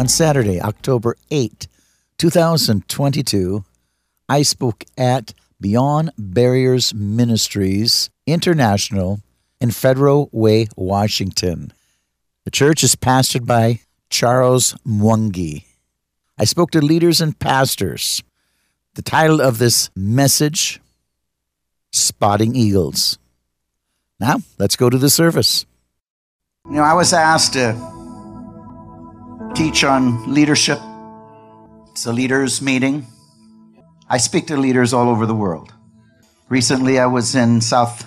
On Saturday, October 8, 2022, I spoke at Beyond Barriers Ministries International in Federal Way, Washington. The church is pastored by Charles Mwangi. I spoke to leaders and pastors. The title of this message Spotting Eagles. Now, let's go to the service. You know, I was asked to teach on leadership. It's a leaders' meeting. I speak to leaders all over the world. Recently, I was in South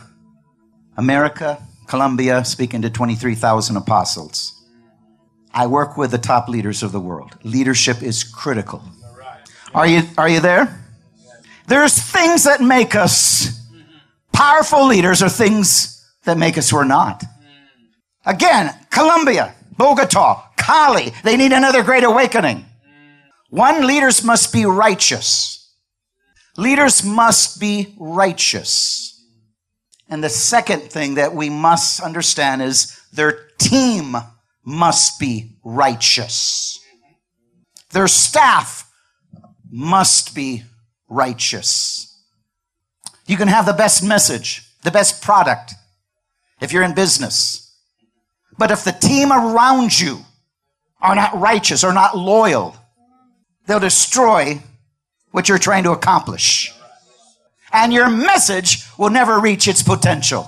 America, Colombia, speaking to 23,000 apostles. I work with the top leaders of the world. Leadership is critical. Are you, are you there? There's things that make us powerful leaders or things that make us we're not. Again, Colombia, Bogota, Cali, they need another great awakening. One, leaders must be righteous. Leaders must be righteous. And the second thing that we must understand is their team must be righteous. Their staff must be righteous. You can have the best message, the best product if you're in business. But if the team around you are not righteous or not loyal, they'll destroy what you're trying to accomplish and your message will never reach its potential.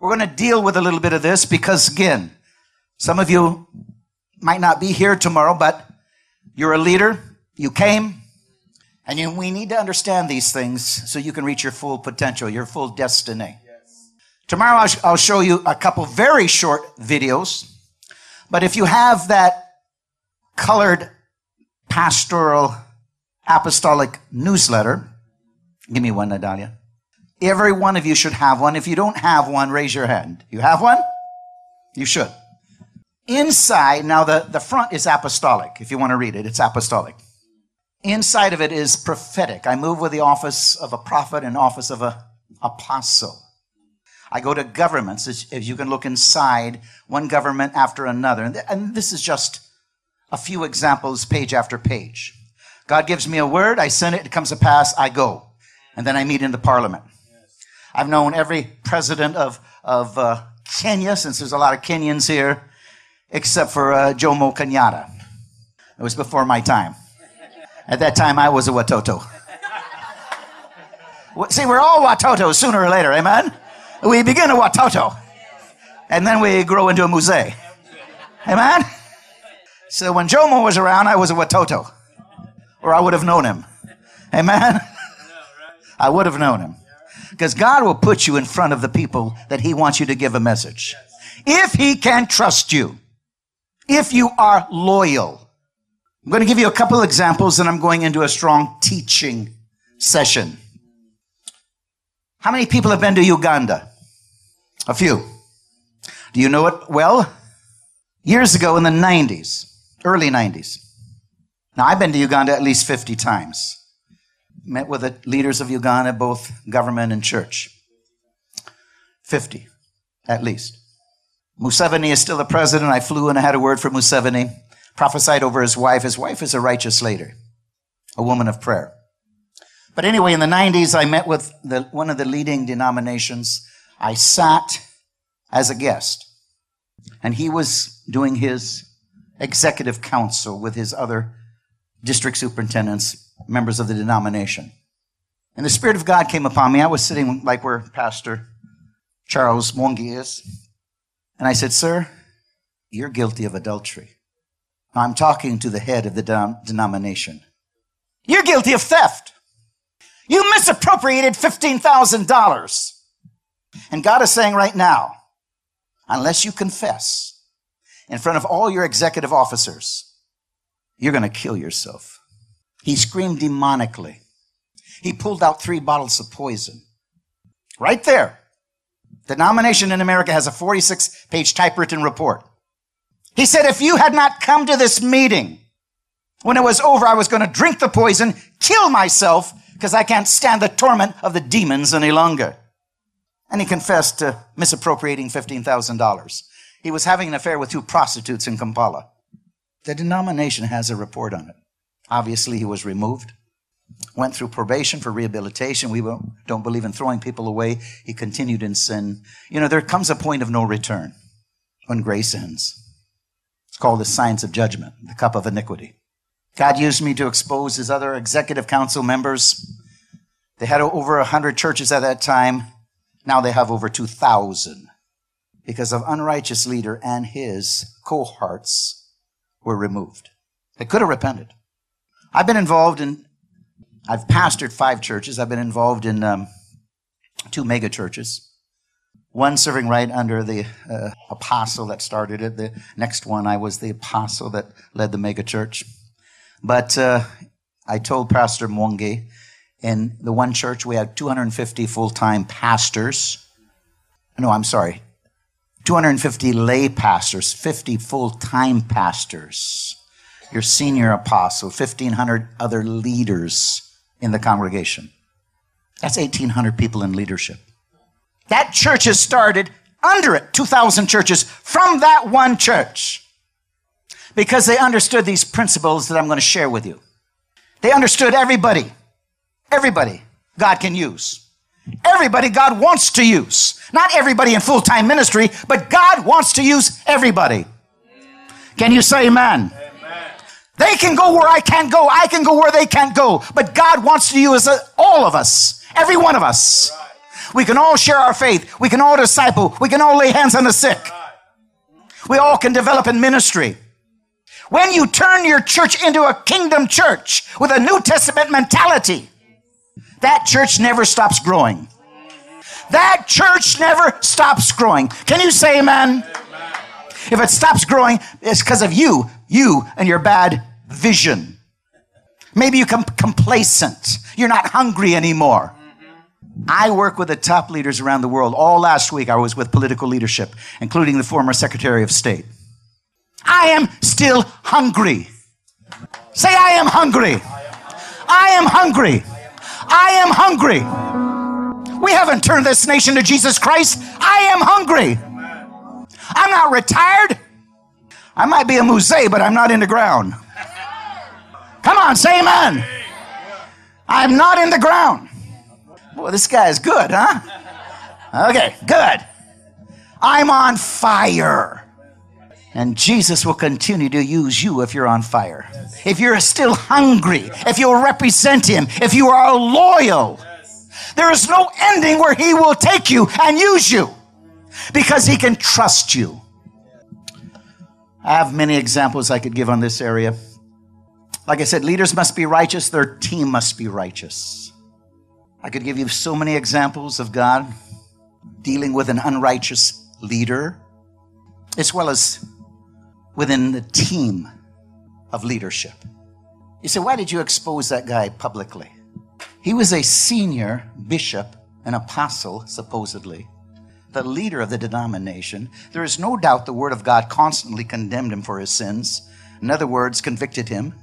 We're going to deal with a little bit of this because, again, some of you might not be here tomorrow, but you're a leader. You came, and you, we need to understand these things so you can reach your full potential, your full destiny. Tomorrow, I'll, I'll show you a couple very short videos. But if you have that colored pastoral apostolic newsletter, Give me one, Nadalia. Every one of you should have one. If you don't have one, raise your hand. You have one? You should. Inside, now the, the front is apostolic. If you want to read it, it's apostolic. Inside of it is prophetic. I move with the office of a prophet and office of an apostle. I go to governments, as you can look inside, one government after another. And this is just a few examples, page after page. God gives me a word, I send it, it comes to pass, I go and then I meet in the parliament. I've known every president of, of uh, Kenya, since there's a lot of Kenyans here, except for uh, Jomo Kenyatta. It was before my time. At that time, I was a Watoto. See, we're all Watoto sooner or later, amen? We begin a Watoto, and then we grow into a Mzee. Amen? So when Jomo was around, I was a Watoto, or I would have known him. Amen? I would have known him. Because God will put you in front of the people that he wants you to give a message. If he can trust you, if you are loyal. I'm going to give you a couple examples and I'm going into a strong teaching session. How many people have been to Uganda? A few. Do you know it well? Years ago in the 90s, early 90s. Now, I've been to Uganda at least 50 times met with the leaders of Uganda, both government and church. 50, at least. Museveni is still the president. I flew and I had a word for Museveni, prophesied over his wife. His wife is a righteous lady, a woman of prayer. But anyway, in the 90s, I met with the, one of the leading denominations. I sat as a guest, and he was doing his executive council with his other district superintendents, members of the denomination. And the Spirit of God came upon me. I was sitting like where Pastor Charles Mwangi is. And I said, Sir, you're guilty of adultery. I'm talking to the head of the denomination. You're guilty of theft. You misappropriated $15,000. And God is saying right now, unless you confess in front of all your executive officers, you're going to kill yourself. He screamed demonically. He pulled out three bottles of poison. Right there. The denomination in America has a 46 page typewritten report. He said, if you had not come to this meeting, when it was over, I was going to drink the poison, kill myself, because I can't stand the torment of the demons any longer. And he confessed to misappropriating $15,000. He was having an affair with two prostitutes in Kampala. The denomination has a report on it. Obviously, he was removed, went through probation for rehabilitation. We don't believe in throwing people away. He continued in sin. You know, there comes a point of no return when grace ends. It's called the science of judgment, the cup of iniquity. God used me to expose his other executive council members. They had over 100 churches at that time. Now they have over 2,000 because of unrighteous leader and his cohorts were removed. They could have repented. I've been involved in, I've pastored five churches. I've been involved in um, two mega churches. One serving right under the uh, apostle that started it. The next one, I was the apostle that led the mega church. But uh, I told Pastor Mwangi, in the one church, we had 250 full time pastors. No, I'm sorry, 250 lay pastors, 50 full time pastors, your senior apostle, 1,500 other leaders in the congregation. That's 1,800 people in leadership. That church has started under it, 2,000 churches from that one church because they understood these principles that I'm going to share with you. They understood everybody, everybody God can use. Everybody God wants to use. Not everybody in full time ministry, but God wants to use everybody. Can you say amen? amen? They can go where I can't go. I can go where they can't go. But God wants to use uh, all of us, every one of us. Right. We can all share our faith. We can all disciple. We can all lay hands on the sick. We all can develop in ministry. When you turn your church into a kingdom church with a New Testament mentality, that church never stops growing. That church never stops growing. Can you say amen? amen. If it stops growing, it's because of you, you and your bad vision. Maybe you become complacent. You're not hungry anymore. I work with the top leaders around the world. All last week, I was with political leadership, including the former Secretary of State. I am still hungry. Say, I am hungry. I am hungry. I am hungry. We haven't turned this nation to Jesus Christ. I am hungry. I'm not retired. I might be a mzee, but I'm not in the ground. Come on, say amen. I'm not in the ground. Boy, this guy is good, huh? Okay, good. I'm on fire. And Jesus will continue to use you if you're on fire. If you're still hungry, if you'll represent Him, if you are loyal, there is no ending where He will take you and use you because He can trust you. I have many examples I could give on this area. Like I said, leaders must be righteous, their team must be righteous. I could give you so many examples of God dealing with an unrighteous leader, as well as within the team of leadership. You say, why did you expose that guy publicly? He was a senior bishop, an apostle, supposedly, the leader of the denomination. There is no doubt the word of God constantly condemned him for his sins. In other words, convicted him.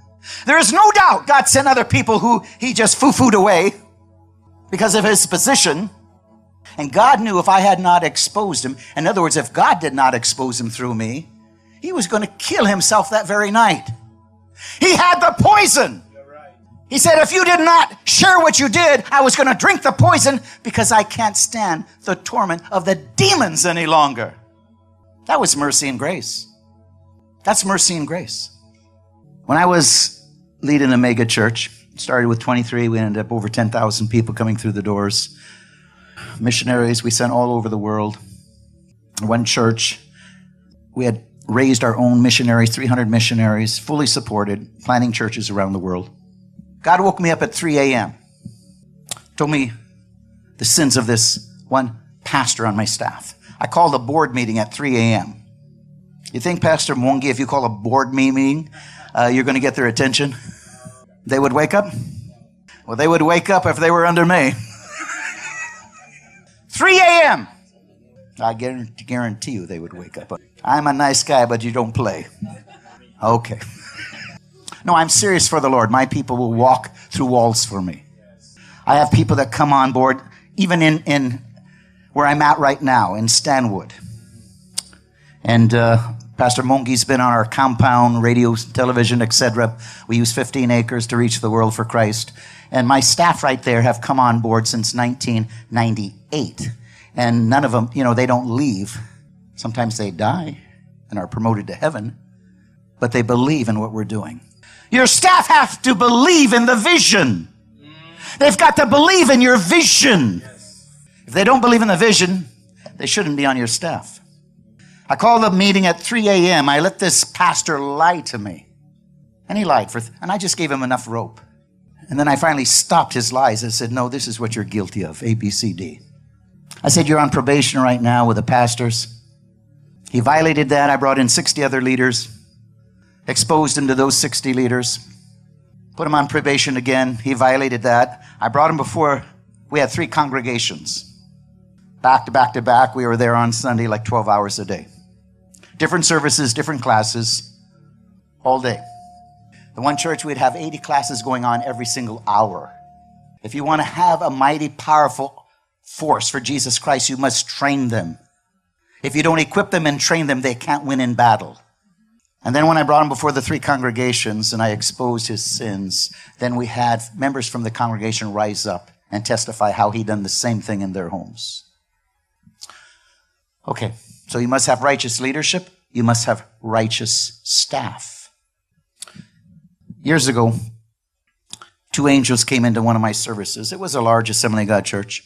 There is no doubt God sent other people who he just foo-fooed away because of his position. And God knew if I had not exposed him, in other words, if God did not expose him through me, he was going to kill himself that very night. He had the poison. He said, if you did not share what you did, I was going to drink the poison because I can't stand the torment of the demons any longer. That was mercy and grace. That's mercy and grace. When I was leading a mega church, started with 23, we ended up over 10,000 people coming through the doors. Missionaries we sent all over the world. One church, we had raised our own missionaries, 300 missionaries, fully supported, planting churches around the world. God woke me up at 3 a.m., told me the sins of this one pastor on my staff. I called a board meeting at 3 a.m. You think, Pastor Mwangi, if you call a board meeting, uh, you're going to get their attention? They would wake up? Well, they would wake up if they were under me. 3 a.m. I guarantee you they would wake up. I'm a nice guy, but you don't play. Okay. No, I'm serious for the Lord. My people will walk through walls for me. I have people that come on board, even in, in where I'm at right now, in Stanwood. And uh, Pastor Mwangi's been on our compound, radio, television, etc. We use 15 acres to reach the world for Christ. And my staff right there have come on board since 1998. And none of them, you know, they don't leave. Sometimes they die and are promoted to heaven, but they believe in what we're doing. Your staff have to believe in the vision. They've got to believe in your vision. If they don't believe in the vision, they shouldn't be on your staff. I called the meeting at 3 a.m. I let this pastor lie to me. And he lied for, th- and I just gave him enough rope. And then I finally stopped his lies. I said, No, this is what you're guilty of A, B, C, D. I said, You're on probation right now with the pastors. He violated that. I brought in 60 other leaders exposed him to those 60 leaders, put him on probation again. He violated that. I brought him before we had three congregations. Back to back to back, we were there on Sunday like 12 hours a day. Different services, different classes, all day. The one church, we'd have 80 classes going on every single hour. If you want to have a mighty, powerful force for Jesus Christ, you must train them. If you don't equip them and train them, they can't win in battle. And then when I brought him before the three congregations and I exposed his sins, then we had members from the congregation rise up and testify how he done the same thing in their homes. Okay, so you must have righteous leadership. You must have righteous staff. Years ago, two angels came into one of my services. It was a large Assembly of God church,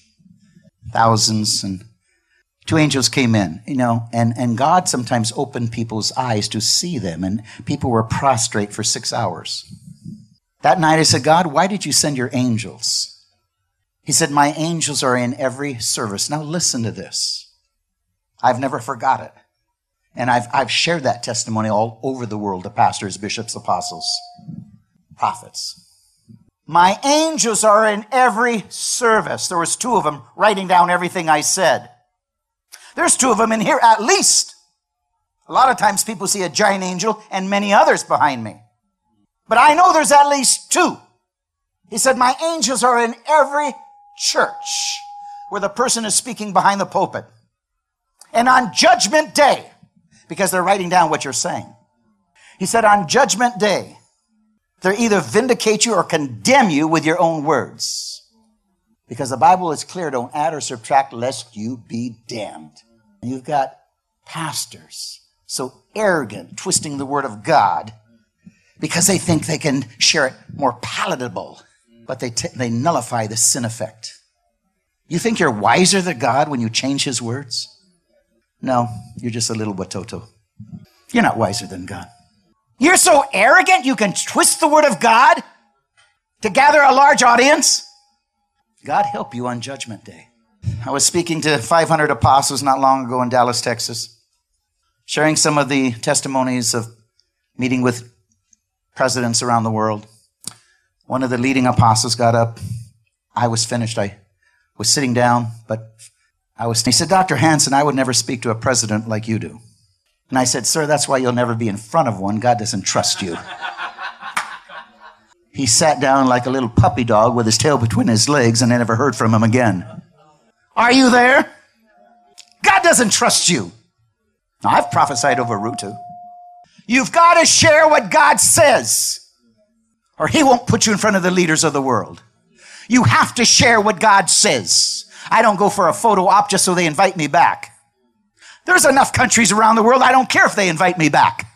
thousands and two angels came in, you know, and, and God sometimes opened people's eyes to see them, and people were prostrate for six hours. That night I said, God, why did you send your angels? He said, My angels are in every service. Now listen to this. I've never forgot it. And I've, I've shared that testimony all over the world to pastors, bishops, apostles, prophets. My angels are in every service. There was two of them writing down everything I said. There's two of them in here at least. A lot of times people see a giant angel and many others behind me. But I know there's at least two. He said, My angels are in every church where the person is speaking behind the pulpit. And on judgment day, because they're writing down what you're saying, he said, On judgment day, they either vindicate you or condemn you with your own words. Because the Bible is clear don't add or subtract lest you be damned. You've got pastors so arrogant, twisting the word of God because they think they can share it more palatable, but they, t- they nullify the sin effect. You think you're wiser than God when you change his words? No, you're just a little watoto. You're not wiser than God. You're so arrogant you can twist the word of God to gather a large audience? God help you on Judgment Day. I was speaking to 500 apostles not long ago in Dallas, Texas, sharing some of the testimonies of meeting with presidents around the world. One of the leading apostles got up. I was finished. I was sitting down, but I was, he said, Dr. Hansen, I would never speak to a president like you do. And I said, Sir, that's why you'll never be in front of one. God doesn't trust you. He sat down like a little puppy dog with his tail between his legs, and I never heard from him again. Are you there? God doesn't trust you. Now, I've prophesied over Ruto. You've got to share what God says. or he won't put you in front of the leaders of the world. You have to share what God says. I don't go for a photo op just so they invite me back. There's enough countries around the world. I don't care if they invite me back.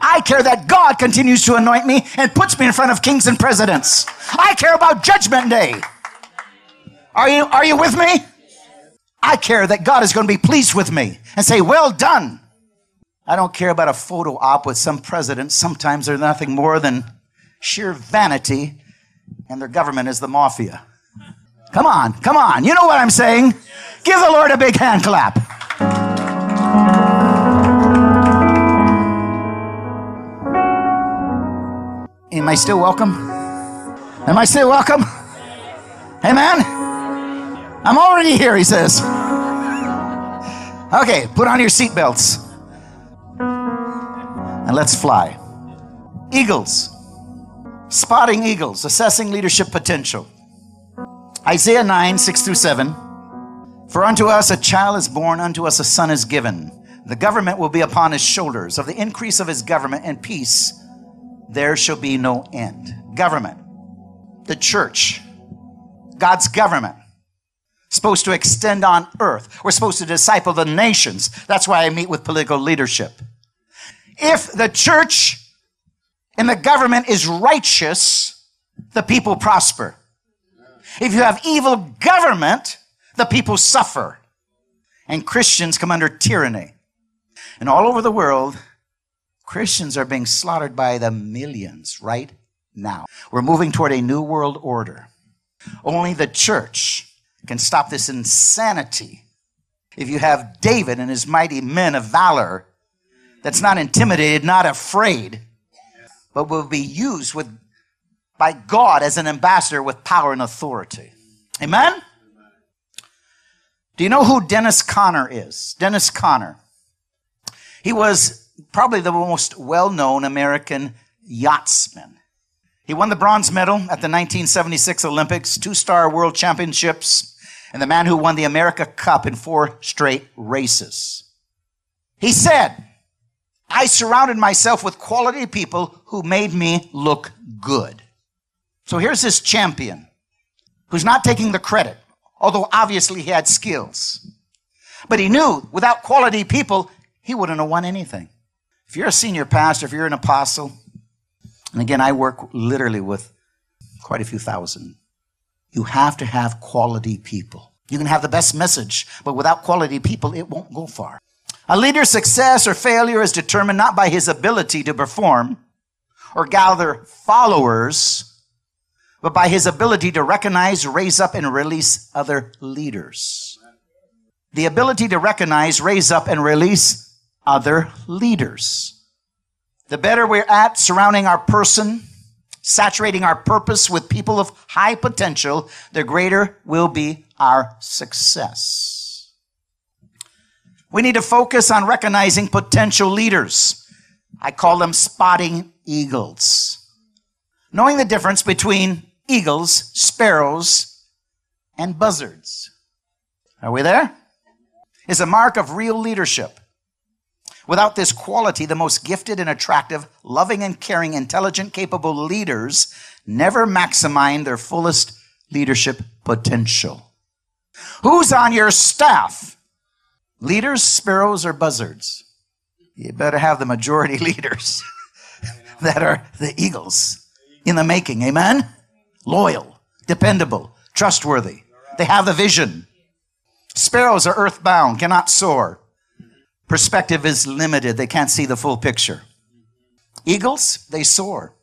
I care that God continues to anoint me and puts me in front of kings and presidents. I care about judgment day. Are you, are you with me? I care that God is going to be pleased with me and say, well done. I don't care about a photo op with some president. Sometimes they're nothing more than sheer vanity and their government is the mafia. Come on, come on. You know what I'm saying? Give the Lord a big hand clap. Am I still welcome? Am I still welcome? Amen? I'm already here, he says. Okay, put on your seatbelts and let's fly. Eagles. Spotting eagles, assessing leadership potential. Isaiah 9, 6 through 7. For unto us a child is born, unto us a son is given. The government will be upon his shoulders. Of the increase of his government and peace, there shall be no end. Government, the church, God's government, supposed to extend on earth. We're supposed to disciple the nations. That's why I meet with political leadership. If the church and the government is righteous, the people prosper. If you have evil government, the people suffer. And Christians come under tyranny. And all over the world, Christians are being slaughtered by the millions right now. We're moving toward a new world order. Only the church can stop this insanity. If you have David and his mighty men of valor that's not intimidated, not afraid, but will be used with by God as an ambassador with power and authority. Amen? Do you know who Dennis Conner is? Dennis Conner. He was probably the most well-known American yachtsman. He won the bronze medal at the 1976 Olympics, two-star world championships, and the man who won the America Cup in four straight races. He said, I surrounded myself with quality people who made me look good. So here's this champion who's not taking the credit, although obviously he had skills. But he knew without quality people, he wouldn't have won anything. If you're a senior pastor, if you're an apostle, and again, I work literally with quite a few thousand, you have to have quality people. You can have the best message, but without quality people, it won't go far. A leader's success or failure is determined not by his ability to perform or gather followers, but by his ability to recognize, raise up, and release other leaders. The ability to recognize, raise up, and release other leaders. The better we're at surrounding our person, saturating our purpose with people of high potential, the greater will be our success. We need to focus on recognizing potential leaders. I call them spotting eagles. Knowing the difference between eagles, sparrows, and buzzards. Are we there? Is a mark of real leadership. Without this quality, the most gifted and attractive, loving and caring, intelligent, capable leaders never maximize their fullest leadership potential. Who's on your staff? Leaders, sparrows, or buzzards? You better have the majority leaders that are the eagles in the making. Amen? Loyal, dependable, trustworthy. They have the vision. Sparrows are earthbound, cannot soar. Perspective is limited. They can't see the full picture. Eagles, they soar.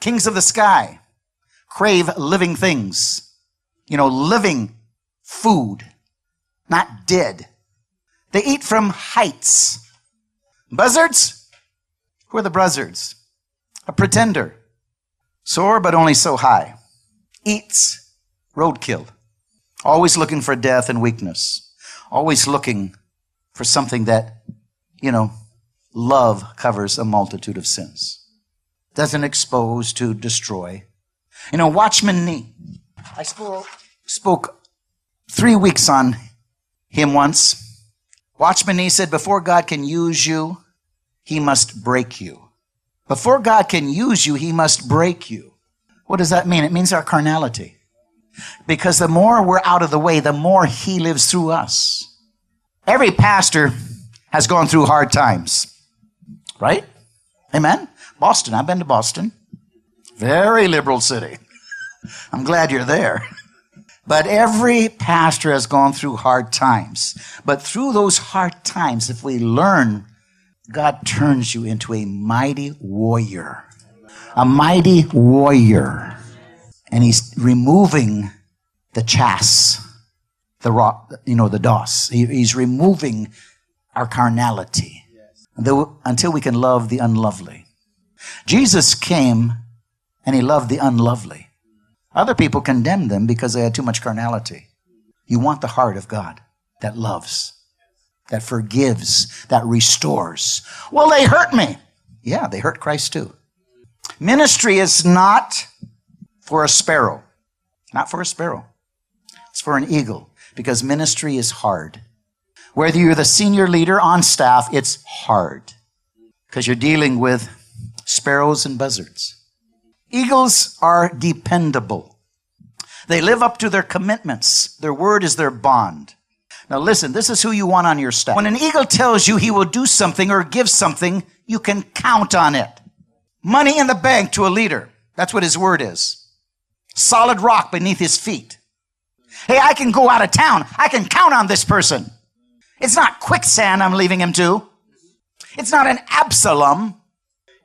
Kings of the sky crave living things. You know, living food, not dead. They eat from heights. Buzzards? Who are the buzzards? A pretender. Soar, but only so high. Eats roadkill. Always looking for death and weakness. Always looking for something that, you know, love covers a multitude of sins. Doesn't expose to destroy. You know, Watchman Nee. I spoke, spoke three weeks on him once. Watchman Nee said, before God can use you, he must break you. Before God can use you, he must break you. What does that mean? It means our carnality. Because the more we're out of the way, the more he lives through us. Every pastor has gone through hard times, right? Amen? Boston, I've been to Boston. Very liberal city. I'm glad you're there. But every pastor has gone through hard times. But through those hard times, if we learn, God turns you into a mighty warrior. A mighty warrior. And he's removing the chas, the rock, you know, the dos. He, he's removing our carnality until we can love the unlovely. Jesus came and he loved the unlovely. Other people condemned them because they had too much carnality. You want the heart of God that loves, that forgives, that restores. Well, they hurt me. Yeah, they hurt Christ too. Ministry is not for a sparrow, not for a sparrow. It's for an eagle because ministry is hard. Whether you're the senior leader on staff, it's hard because you're dealing with sparrows and buzzards. Eagles are dependable. They live up to their commitments. Their word is their bond. Now listen, this is who you want on your staff. When an eagle tells you he will do something or give something, you can count on it. Money in the bank to a leader. That's what his word is. Solid rock beneath his feet. Hey, I can go out of town. I can count on this person. It's not quicksand I'm leaving him to. It's not an Absalom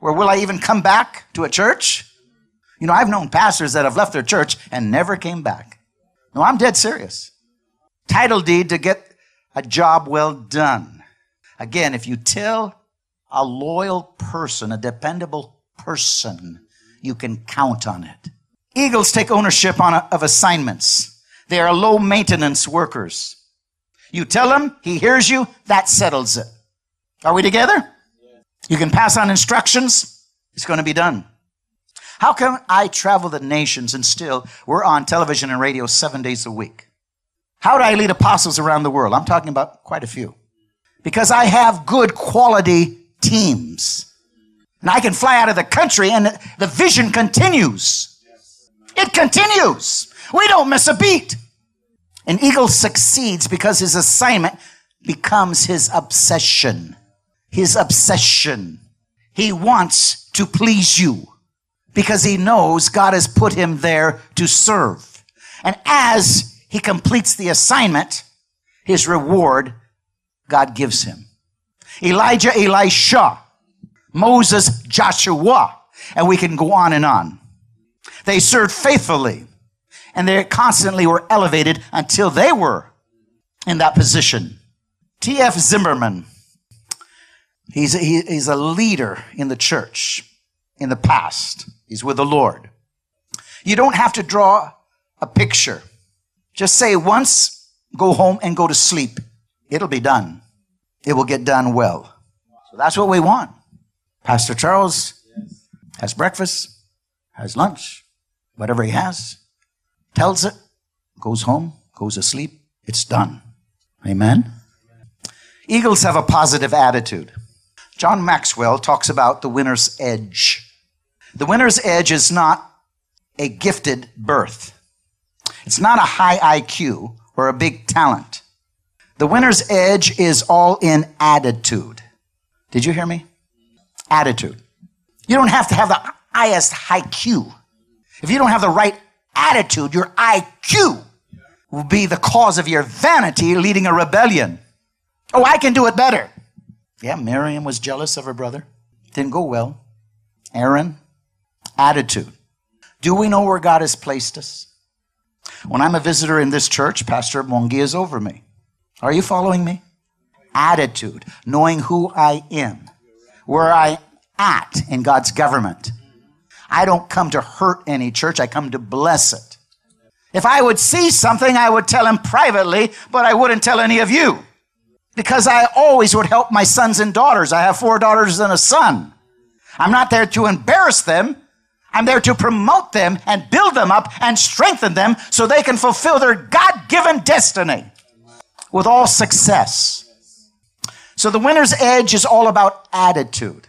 where will I even come back to a church? You know, I've known pastors that have left their church and never came back. No, I'm dead serious. Title deed to get a job well done. Again, if you tell a loyal person, a dependable person, you can count on it. Eagles take ownership on a, of assignments. They are low maintenance workers. You tell him, he hears you, that settles it. Are we together? You can pass on instructions, it's going to be done. How can I travel the nations and still we're on television and radio seven days a week? How do I lead apostles around the world? I'm talking about quite a few. Because I have good quality teams. And I can fly out of the country and the vision continues. It continues. We don't miss a beat. An eagle succeeds because his assignment becomes his obsession. His obsession. He wants to please you because he knows God has put him there to serve. And as he completes the assignment, his reward, God gives him. Elijah, Elisha, Moses, Joshua, and we can go on and on. They served faithfully and they constantly were elevated until they were in that position. T.F. Zimmerman, he's a, he, he's a leader in the church in the past. He's with the Lord. You don't have to draw a picture. Just say once, go home and go to sleep. It'll be done. It will get done well. So that's what we want. Pastor Charles has breakfast, has lunch, whatever he has, tells it, goes home, goes to sleep. It's done. Amen. Eagles have a positive attitude. John Maxwell talks about the winner's edge. The winner's edge is not a gifted birth. It's not a high IQ or a big talent. The winner's edge is all in attitude. Did you hear me? Attitude. You don't have to have the highest IQ. If you don't have the right attitude, your IQ will be the cause of your vanity leading a rebellion. Oh, I can do it better. Yeah, Miriam was jealous of her brother. Didn't go well. Aaron, attitude. Do we know where God has placed us? When I'm a visitor in this church, Pastor Mwangi is over me. Are you following me? Attitude, knowing who I am, where I at in God's government. I don't come to hurt any church, I come to bless it. If I would see something, I would tell him privately, but I wouldn't tell any of you. Because I always would help my sons and daughters. I have four daughters and a son. I'm not there to embarrass them. I'm there to promote them and build them up and strengthen them so they can fulfill their God given destiny with all success. So the winner's edge is all about attitude.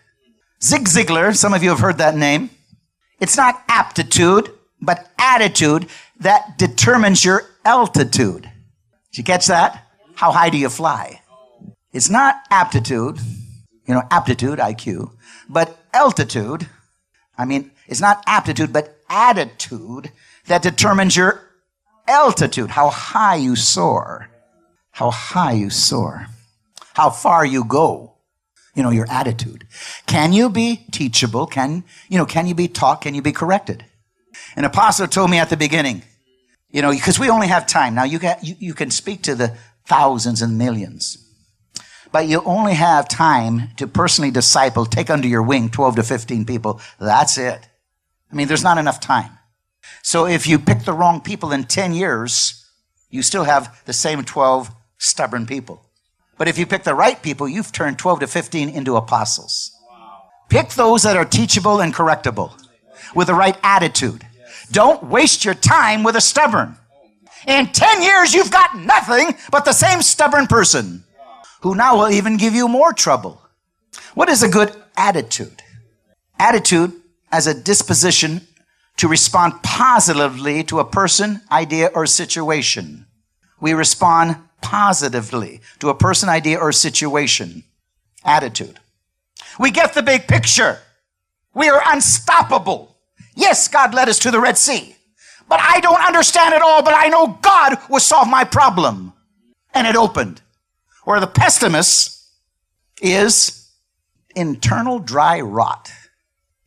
Zig Ziglar, some of you have heard that name. It's not aptitude, but attitude that determines your altitude. Did you catch that? How high do you fly? It's not aptitude, you know, aptitude, IQ, but altitude. I mean, it's not aptitude, but attitude that determines your altitude, how high you soar, how high you soar, how far you go. You know, your attitude. Can you be teachable? Can, you know, can you be taught? Can you be corrected? An apostle told me at the beginning, you know, because we only have time. Now you can, you, you can speak to the thousands and millions, but you only have time to personally disciple, take under your wing 12 to 15 people. That's it. I mean, there's not enough time. So if you pick the wrong people in 10 years, you still have the same 12 stubborn people. But if you pick the right people, you've turned 12 to 15 into apostles. Pick those that are teachable and correctable with the right attitude. Don't waste your time with a stubborn. In 10 years, you've got nothing but the same stubborn person who now will even give you more trouble. What is a good attitude? Attitude as a disposition to respond positively to a person, idea, or situation. We respond positively to a person, idea, or situation. Attitude. We get the big picture. We are unstoppable. Yes, God led us to the Red Sea, but I don't understand it all, but I know God will solve my problem. And it opened. Or the pessimist is internal dry rot.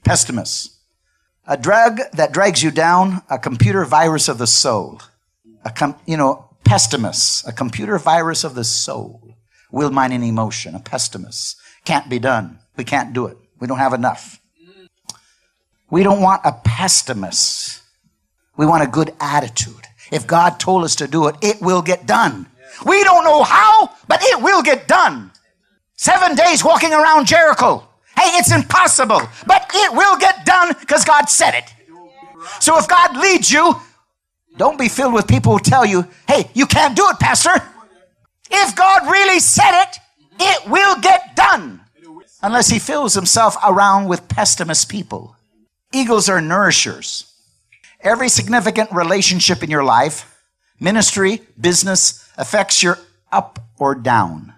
Pessimist. A drug that drags you down, a computer virus of the soul. Com- you know, pessimist, a computer virus of the soul. Will, mind, and emotion. A pestimus. Can't be done. We can't do it. We don't have enough. We don't want a pestimus. We want a good attitude. If God told us to do it, it will get done. We don't know how, but it will get done. Seven days walking around Jericho. Hey, it's impossible, but it will get done because God said it. So if God leads you, don't be filled with people who tell you, hey, you can't do it, Pastor. If God really said it, it will get done. Unless he fills himself around with pessimist people. Eagles are nourishers. Every significant relationship in your life, ministry, business, affects your up or down.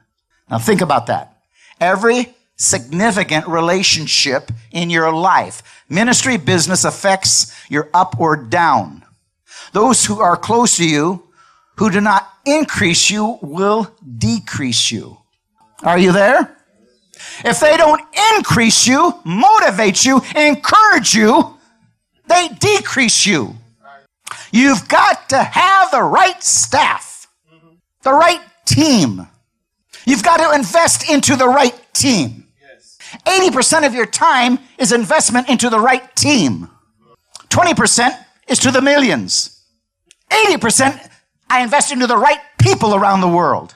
Now think about that. Every significant relationship in your life, ministry, business affects your up or down. Those who are close to you, who do not increase you, will decrease you. Are you there? If they don't increase you, motivate you, encourage you, they decrease you. You've got to have the right staff, the right team. You've got to invest into the right team. 80% of your time is investment into the right team. 20% is to the millions. 80% I invest into the right people around the world.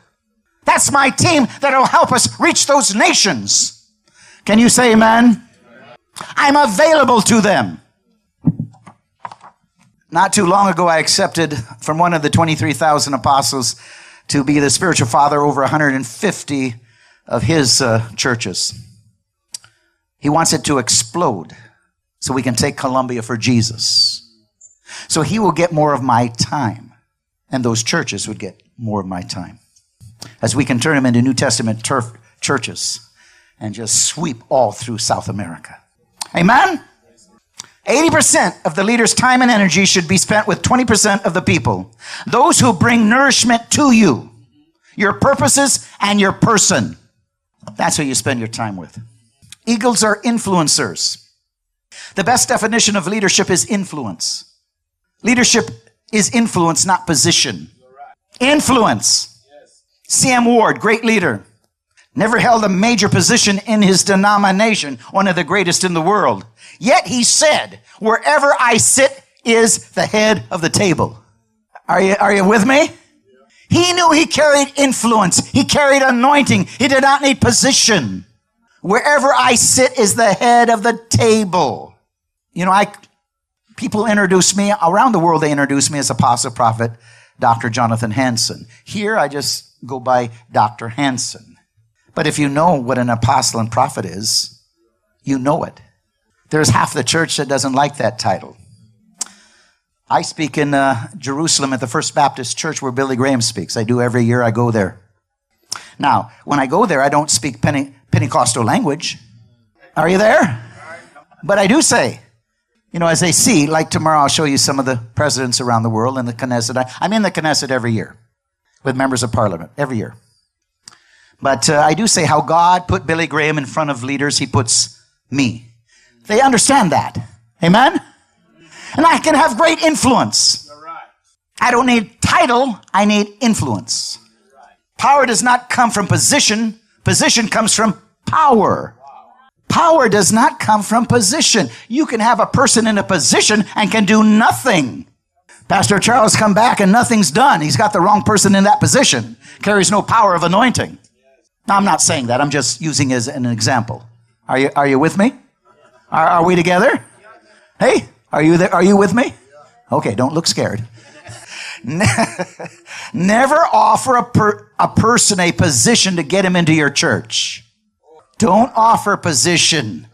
That's my team that'll help us reach those nations. Can you say amen? I'm available to them. Not too long ago, I accepted from one of the 23,000 apostles to be the spiritual father over 150 of his uh, churches. He wants it to explode so we can take Colombia for Jesus. So he will get more of my time, and those churches would get more of my time. As we can turn them into New Testament turf churches and just sweep all through South America. Amen? 80% of the leader's time and energy should be spent with 20% of the people. Those who bring nourishment to you, your purposes, and your person. That's who you spend your time with. Eagles are influencers. The best definition of leadership is influence. Leadership is influence, not position. Influence. Sam Ward, great leader, never held a major position in his denomination, one of the greatest in the world. Yet he said, wherever I sit is the head of the table. Are you, are you with me? He knew he carried influence. He carried anointing. He did not need position. Wherever I sit is the head of the table. You know, I, people introduce me around the world. They introduce me as apostle prophet, Dr. Jonathan Hanson. Here, I just go by Dr. Hanson. But if you know what an apostle and prophet is, you know it. There's half the church that doesn't like that title. I speak in uh, Jerusalem at the First Baptist Church where Billy Graham speaks. I do every year. I go there. Now, when I go there, I don't speak Pente- Pentecostal language. Are you there? But I do say, you know, as they see, like tomorrow, I'll show you some of the presidents around the world in the Knesset. I, I'm in the Knesset every year with members of parliament, every year. But uh, I do say how God put Billy Graham in front of leaders, he puts me. They understand that. Amen? And I can have great influence. I don't need title, I need influence. Power does not come from position, position comes from power. Power does not come from position. You can have a person in a position and can do nothing. Pastor Charles come back and nothing's done. He's got the wrong person in that position. Carries no power of anointing. Now, I'm not saying that. I'm just using as an example. Are you, are you with me? Are, are we together? Hey, are you there? Are you with me? Okay, don't look scared. Never offer a, per, a person a position to get him into your church. Don't offer position.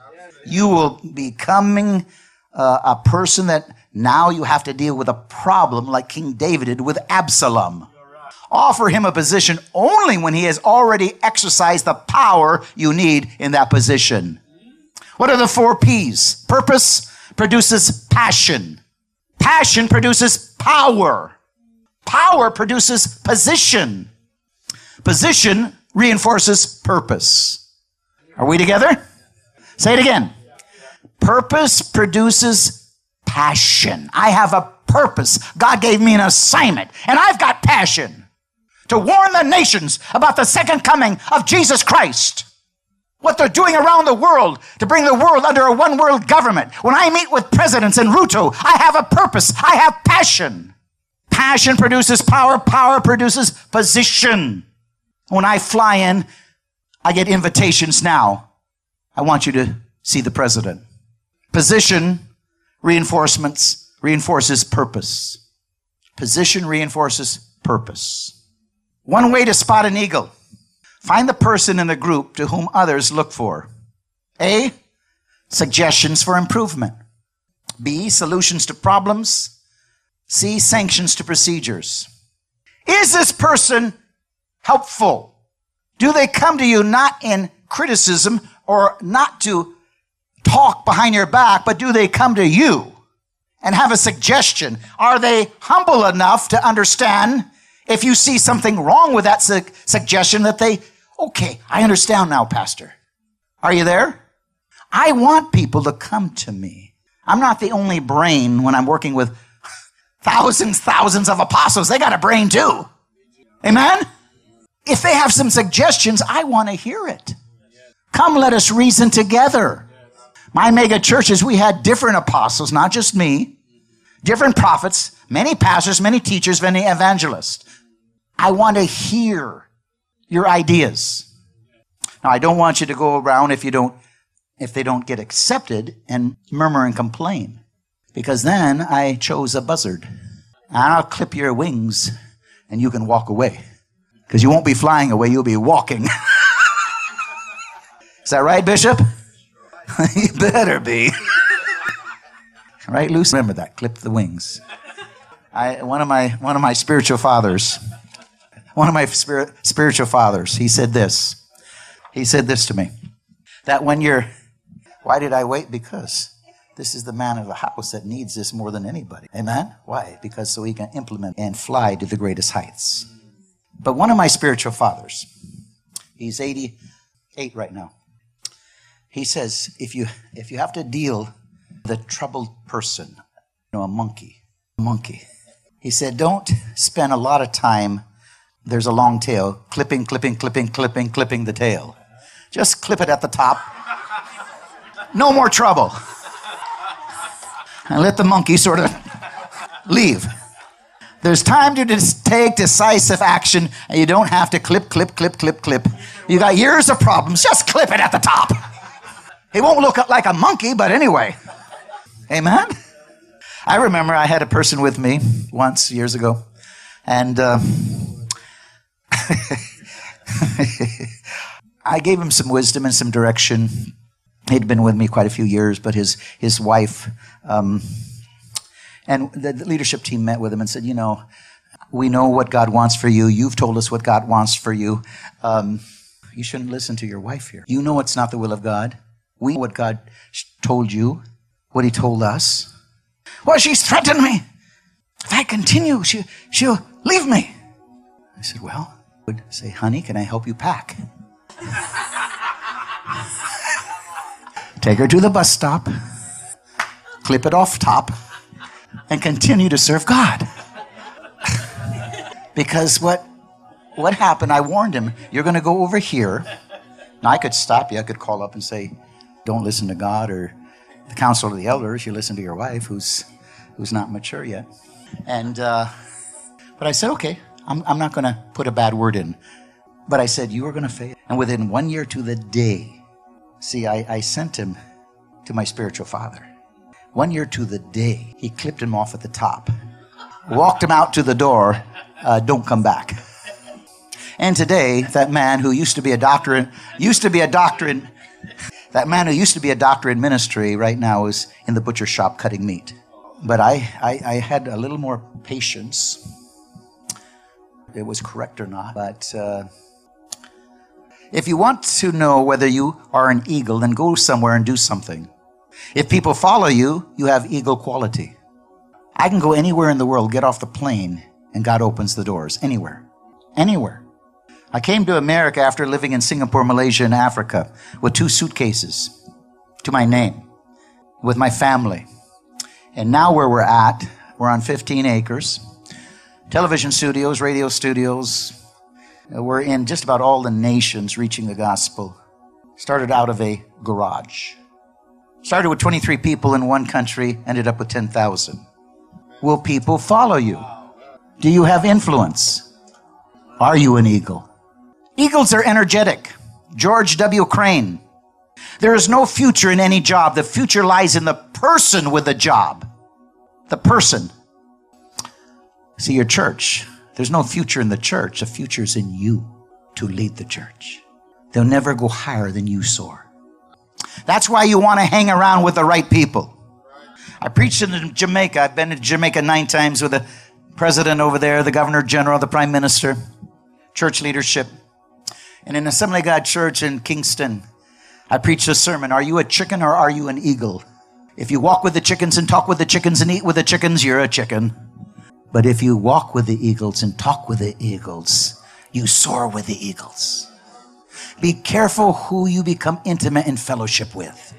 You will be becoming uh, a person that now you have to deal with a problem like King David did with Absalom. Offer him a position only when he has already exercised the power you need in that position. What are the four P's? Purpose produces passion. Passion produces power. Power produces position. Position reinforces purpose. Are we together? Say it again. Purpose produces passion. I have a purpose. God gave me an assignment, and I've got passion to warn the nations about the second coming of Jesus Christ. What they're doing around the world to bring the world under a one world government. When I meet with presidents in Ruto, I have a purpose. I have passion. Passion produces power. Power produces position. When I fly in, I get invitations now. I want you to see the president. Position reinforcements reinforces purpose. Position reinforces purpose. One way to spot an eagle. Find the person in the group to whom others look for. A. Suggestions for improvement. B. Solutions to problems. C. Sanctions to procedures. Is this person helpful? Do they come to you not in criticism or not to talk behind your back, but do they come to you and have a suggestion? Are they humble enough to understand if you see something wrong with that su- suggestion that they, okay, I understand now, Pastor. Are you there? I want people to come to me. I'm not the only brain when I'm working with thousands, thousands of apostles. They got a brain too. Amen? If they have some suggestions, I want to hear it. Come, let us reason together. My mega churches, we had different apostles, not just me, different prophets, many pastors, many teachers, many evangelists. I want to hear your ideas. Now, I don't want you to go around if you don't, if they don't get accepted and murmur and complain. Because then I chose a buzzard. I'll clip your wings and you can walk away. Because you won't be flying away, you'll be walking. Is that right, Bishop? you better be. right, Lucy? Remember that. Clip the wings. I, one of my one of my spiritual fathers one of my spirit, spiritual fathers, he said this. He said this to me that when you're, why did I wait? Because this is the man of the house that needs this more than anybody. Amen? Why? Because so he can implement and fly to the greatest heights. But one of my spiritual fathers, he's 88 right now. He says, if you if you have to deal with a troubled person, you know, a monkey, a monkey. He said, don't spend a lot of time there's a long tail, clipping, clipping, clipping, clipping, clipping the tail. Just clip it at the top. No more trouble. And let the monkey sort of leave. There's time to take decisive action, and you don't have to clip, clip, clip, clip, clip. You got years of problems, just clip it at the top. It won't look like a monkey, but anyway. Amen? I remember I had a person with me once years ago, and uh, I gave him some wisdom and some direction He'd been with me quite a few years, but his, his wife, um, and the, leadership team met with him and said, you know, we know what God wants for you. You've told us what God wants for you. Um, you shouldn't listen to your wife here. You know it's not the will of God. We know what God told you, what He told us. Well, she's threatened me. If I continue, she, she'll leave me. I said, Well, I would say, honey, can I help you pack? Take her to the bus stop, clip it off top, and continue to serve God. because what what happened, I warned him, you're going to go over here. Now, I could stop you. I could call up and say, don't listen to God or the counsel of the elders. You listen to your wife who's, who's not mature yet. And, uh, but I said, okay, I'm, I'm not going to put a bad word in. But I said, you are going to fail. And within one year to the day, see, I, I sent him to my spiritual father. One year to the day, he clipped him off at the top, walked him out to the door, uh, don't come back. And today, that man who used to be a doctor, in, used to be a doctor in, that man who used to be a doctor in ministry right now is in the butcher shop cutting meat. But I, I, I had a little more patience. It was correct or not. But uh, if you want to know whether you are an eagle, then go somewhere and do something. If people follow you, you have ego quality. I can go anywhere in the world, get off the plane, and God opens the doors. Anywhere. Anywhere. I came to America after living in Singapore, Malaysia, and Africa with two suitcases to my name, with my family. And now, where we're at, we're on 15 acres, television studios, radio studios. Uh, we're in just about all the nations reaching the gospel. Started out of a garage. Started with 23 people in one country, ended up with 10,000. Will people follow you? Do you have influence? Are you an eagle? Eagles are energetic. George W. Crane. There is no future in any job. The future lies in the person with the job. The person. See, your church, there's no future in the church. The future is in you to lead the church. They'll never go higher than you soar. That's why you want to hang around with the right people. I preached in Jamaica. I've been to Jamaica nine times with the president over there, the governor general, the prime minister, church leadership. And in Assembly God Church in Kingston, I preached a sermon Are you a chicken or are you an eagle? If you walk with the chickens and talk with the chickens and eat with the chickens, you're a chicken. But if you walk with the eagles and talk with the eagles, you soar with the eagles. Be careful who you become intimate in fellowship with.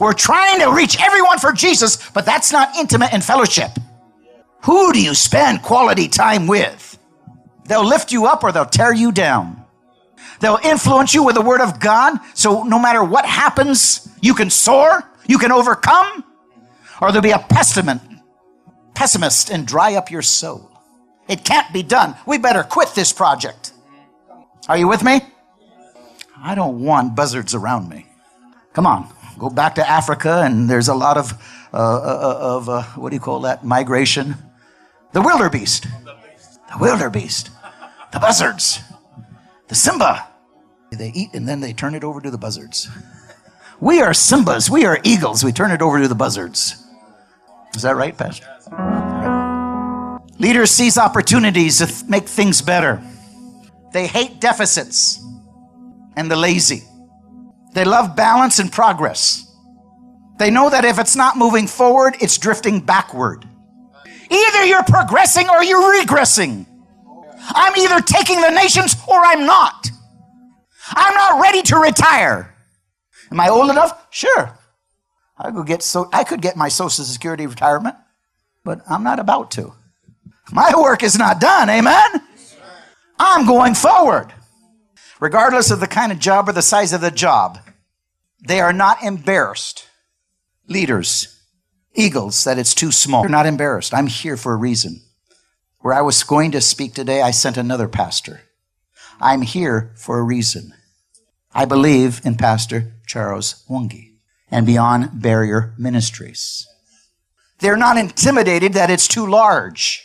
We're trying to reach everyone for Jesus, but that's not intimate in fellowship. Who do you spend quality time with? They'll lift you up or they'll tear you down. They'll influence you with the word of God. So no matter what happens, you can soar, you can overcome, or there'll be a pessimist, pessimist and dry up your soul. It can't be done. We better quit this project. Are you with me? I don't want buzzards around me. Come on, go back to Africa, and there's a lot of, uh, uh, of uh, what do you call that? Migration. The wildebeest. The wildebeest. The buzzards. The Simba. They eat and then they turn it over to the buzzards. We are Simbas. We are eagles. We turn it over to the buzzards. Is that right, Pastor? Leaders seize opportunities to make things better. They hate deficits and the lazy. They love balance and progress. They know that if it's not moving forward, it's drifting backward. Either you're progressing or you're regressing. I'm either taking the nations or I'm not. I'm not ready to retire. Am I old enough? Sure. I could get so I could get my social security retirement, but I'm not about to. My work is not done, amen? I'm going forward. Regardless of the kind of job or the size of the job, they are not embarrassed. Leaders, eagles, that it's too small. They're not embarrassed. I'm here for a reason. Where I was going to speak today, I sent another pastor. I'm here for a reason. I believe in Pastor Charles Mwangi and Beyond Barrier Ministries. They're not intimidated that it's too large.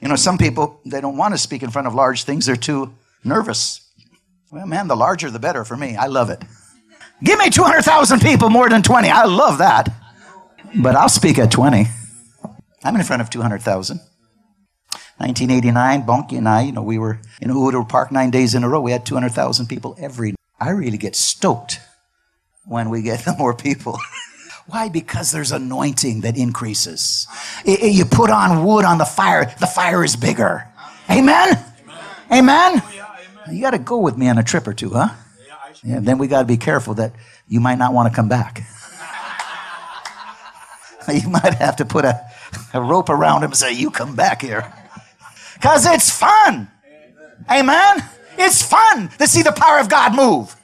You know, some people, they don't want to speak in front of large things, they're too nervous. Well, man, the larger the better for me. I love it. Give me 200,000 people, more than 20. I love that. But I'll speak at 20. I'm in front of 200,000. 1989, Bonnke and I, you know, we were in Uhuru Park nine days in a row. We had 200,000 people every. I really get stoked when we get more people. Why? Because there's anointing that increases. you put on wood on the fire, the fire is bigger. Amen? Amen? You got to go with me on a trip or two, huh? Yeah, then we got to be careful that you might not want to come back. you might have to put a, a rope around him and say, You come back here. Because it's fun. Amen? It's fun to see the power of God move,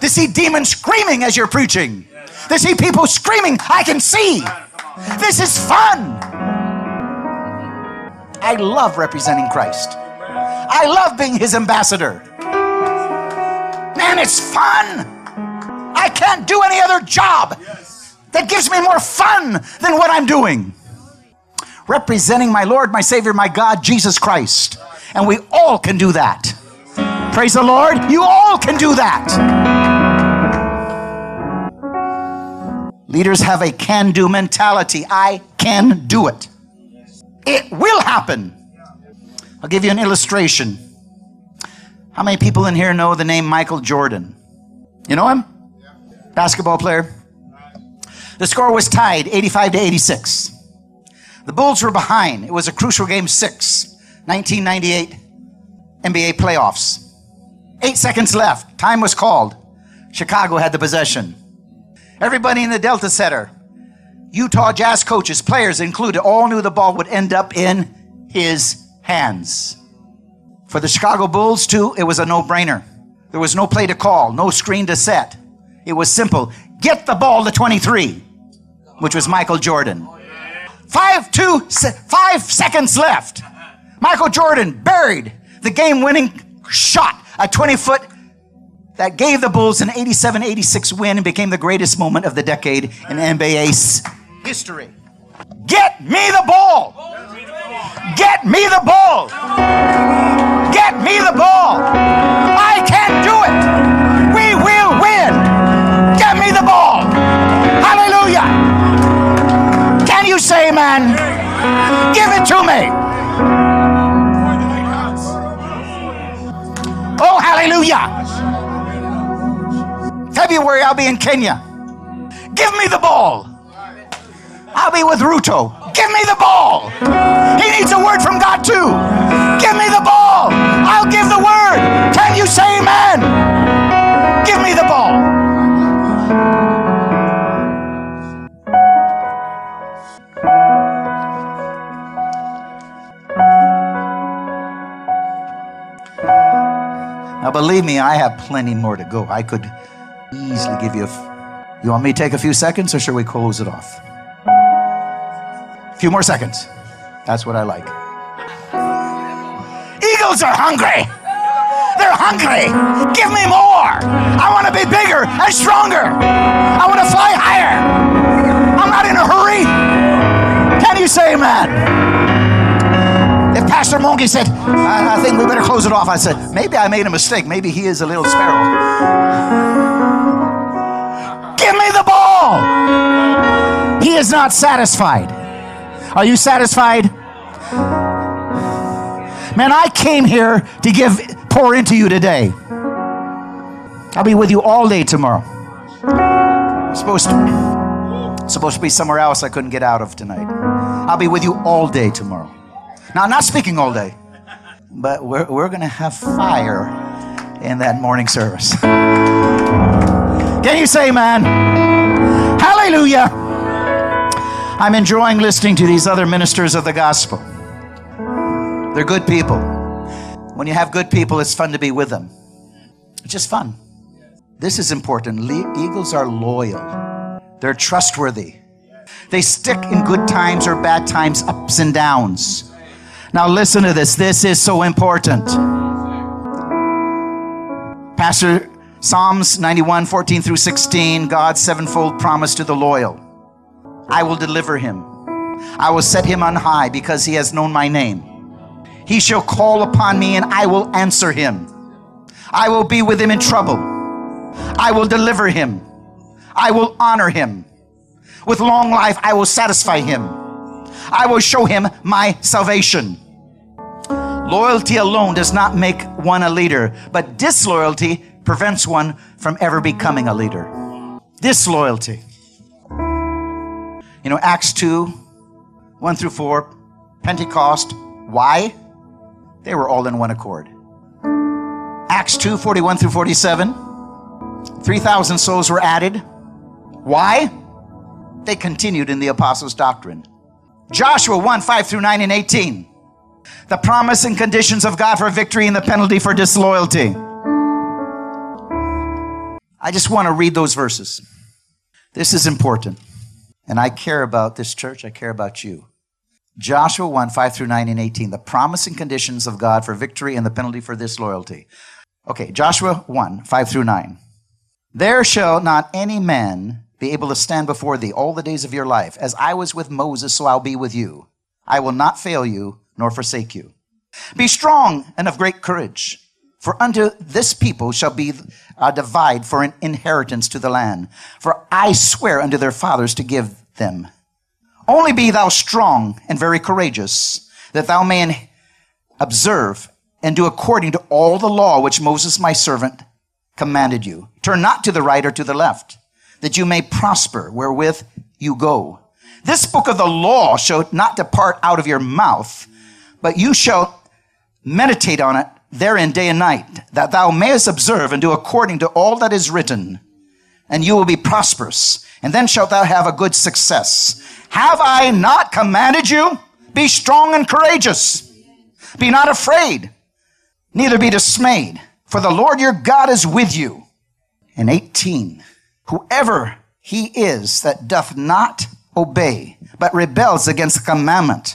to see demons screaming as you're preaching, to see people screaming, I can see. This is fun. I love representing Christ. I love being his ambassador. Man, it's fun. I can't do any other job that gives me more fun than what I'm doing. Representing my Lord, my Savior, my God, Jesus Christ. And we all can do that. Praise the Lord. You all can do that. Leaders have a can do mentality. I can do it. It will happen. I'll give you an illustration. How many people in here know the name Michael Jordan? You know him? Basketball player. The score was tied 85 to 86. The Bulls were behind. It was a crucial game six, 1998 NBA playoffs. Eight seconds left. Time was called. Chicago had the possession. Everybody in the Delta Center, Utah Jazz coaches, players included, all knew the ball would end up in his hands. For the Chicago Bulls, too, it was a no brainer. There was no play to call, no screen to set. It was simple. Get the ball to 23, which was Michael Jordan. Five, two, five seconds left. Michael Jordan buried the game winning shot, a 20 foot that gave the Bulls an 87 86 win and became the greatest moment of the decade in NBA's history. Get me the ball! Get me the ball! Get me the ball! I can do it! We will win! Get me the ball! Hallelujah! Can you say amen? Give it to me! Oh, hallelujah! February, I'll be in Kenya. Give me the ball! I'll be with Ruto. Give me the ball. He needs a word from God too. Give me the ball. I'll give the word. Can you say amen? Give me the ball. Now, believe me, I have plenty more to go. I could easily give you a. You want me to take a few seconds or should we close it off? A few more seconds. That's what I like. Eagles are hungry. They're hungry. Give me more. I want to be bigger and stronger. I want to fly higher. I'm not in a hurry. Can you say amen? If Pastor Mwangi said, I, I think we better close it off, I said, maybe I made a mistake. Maybe he is a little sparrow. Give me the ball. He is not satisfied. Are you satisfied? Man, I came here to give pour into you today. I'll be with you all day tomorrow. supposed to supposed to be somewhere else I couldn't get out of tonight. I'll be with you all day tomorrow. Now, I'm not speaking all day, but we're, we're going to have fire in that morning service. Can you say, man? Hallelujah. I'm enjoying listening to these other ministers of the gospel. They're good people. When you have good people, it's fun to be with them. It's just fun. This is important. Le- eagles are loyal, they're trustworthy. They stick in good times or bad times, ups and downs. Now, listen to this. This is so important. Pastor Psalms 91 14 through 16, God's sevenfold promise to the loyal. I will deliver him. I will set him on high because he has known my name. He shall call upon me and I will answer him. I will be with him in trouble. I will deliver him I will honor him. With long life, I will satisfy him. I will show him my salvation. Loyalty alone does not make one a leader, but disloyalty prevents one from ever becoming a leader. Disloyalty. You know, Acts 2, 1 through 4, Pentecost. Why? They were all in one accord. Acts 2, 41 through 47, 3,000 souls were added. Why? They continued in the apostles' doctrine. Joshua 1, 5 through 9 and 18 the promise and conditions of God for victory and the penalty for disloyalty. I just want to read those verses. This is important. And I care about this church, I care about you. Joshua 1, 5 through 9 and 18. The promising conditions of God for victory and the penalty for disloyalty. Okay, Joshua 1, 5 through 9. There shall not any man be able to stand before thee all the days of your life. As I was with Moses, so I'll be with you. I will not fail you nor forsake you. Be strong and of great courage, for unto this people shall be a divide for an inheritance to the land. For I swear unto their fathers to give them. Only be thou strong and very courageous, that thou may observe and do according to all the law which Moses my servant commanded you. Turn not to the right or to the left, that you may prosper wherewith you go. This book of the law shall not depart out of your mouth, but you shall meditate on it therein day and night, that thou mayest observe and do according to all that is written, and you will be prosperous, and then shalt thou have a good success. Have I not commanded you? Be strong and courageous. Be not afraid, neither be dismayed, for the Lord your God is with you. And 18, whoever he is that doth not obey, but rebels against the commandment,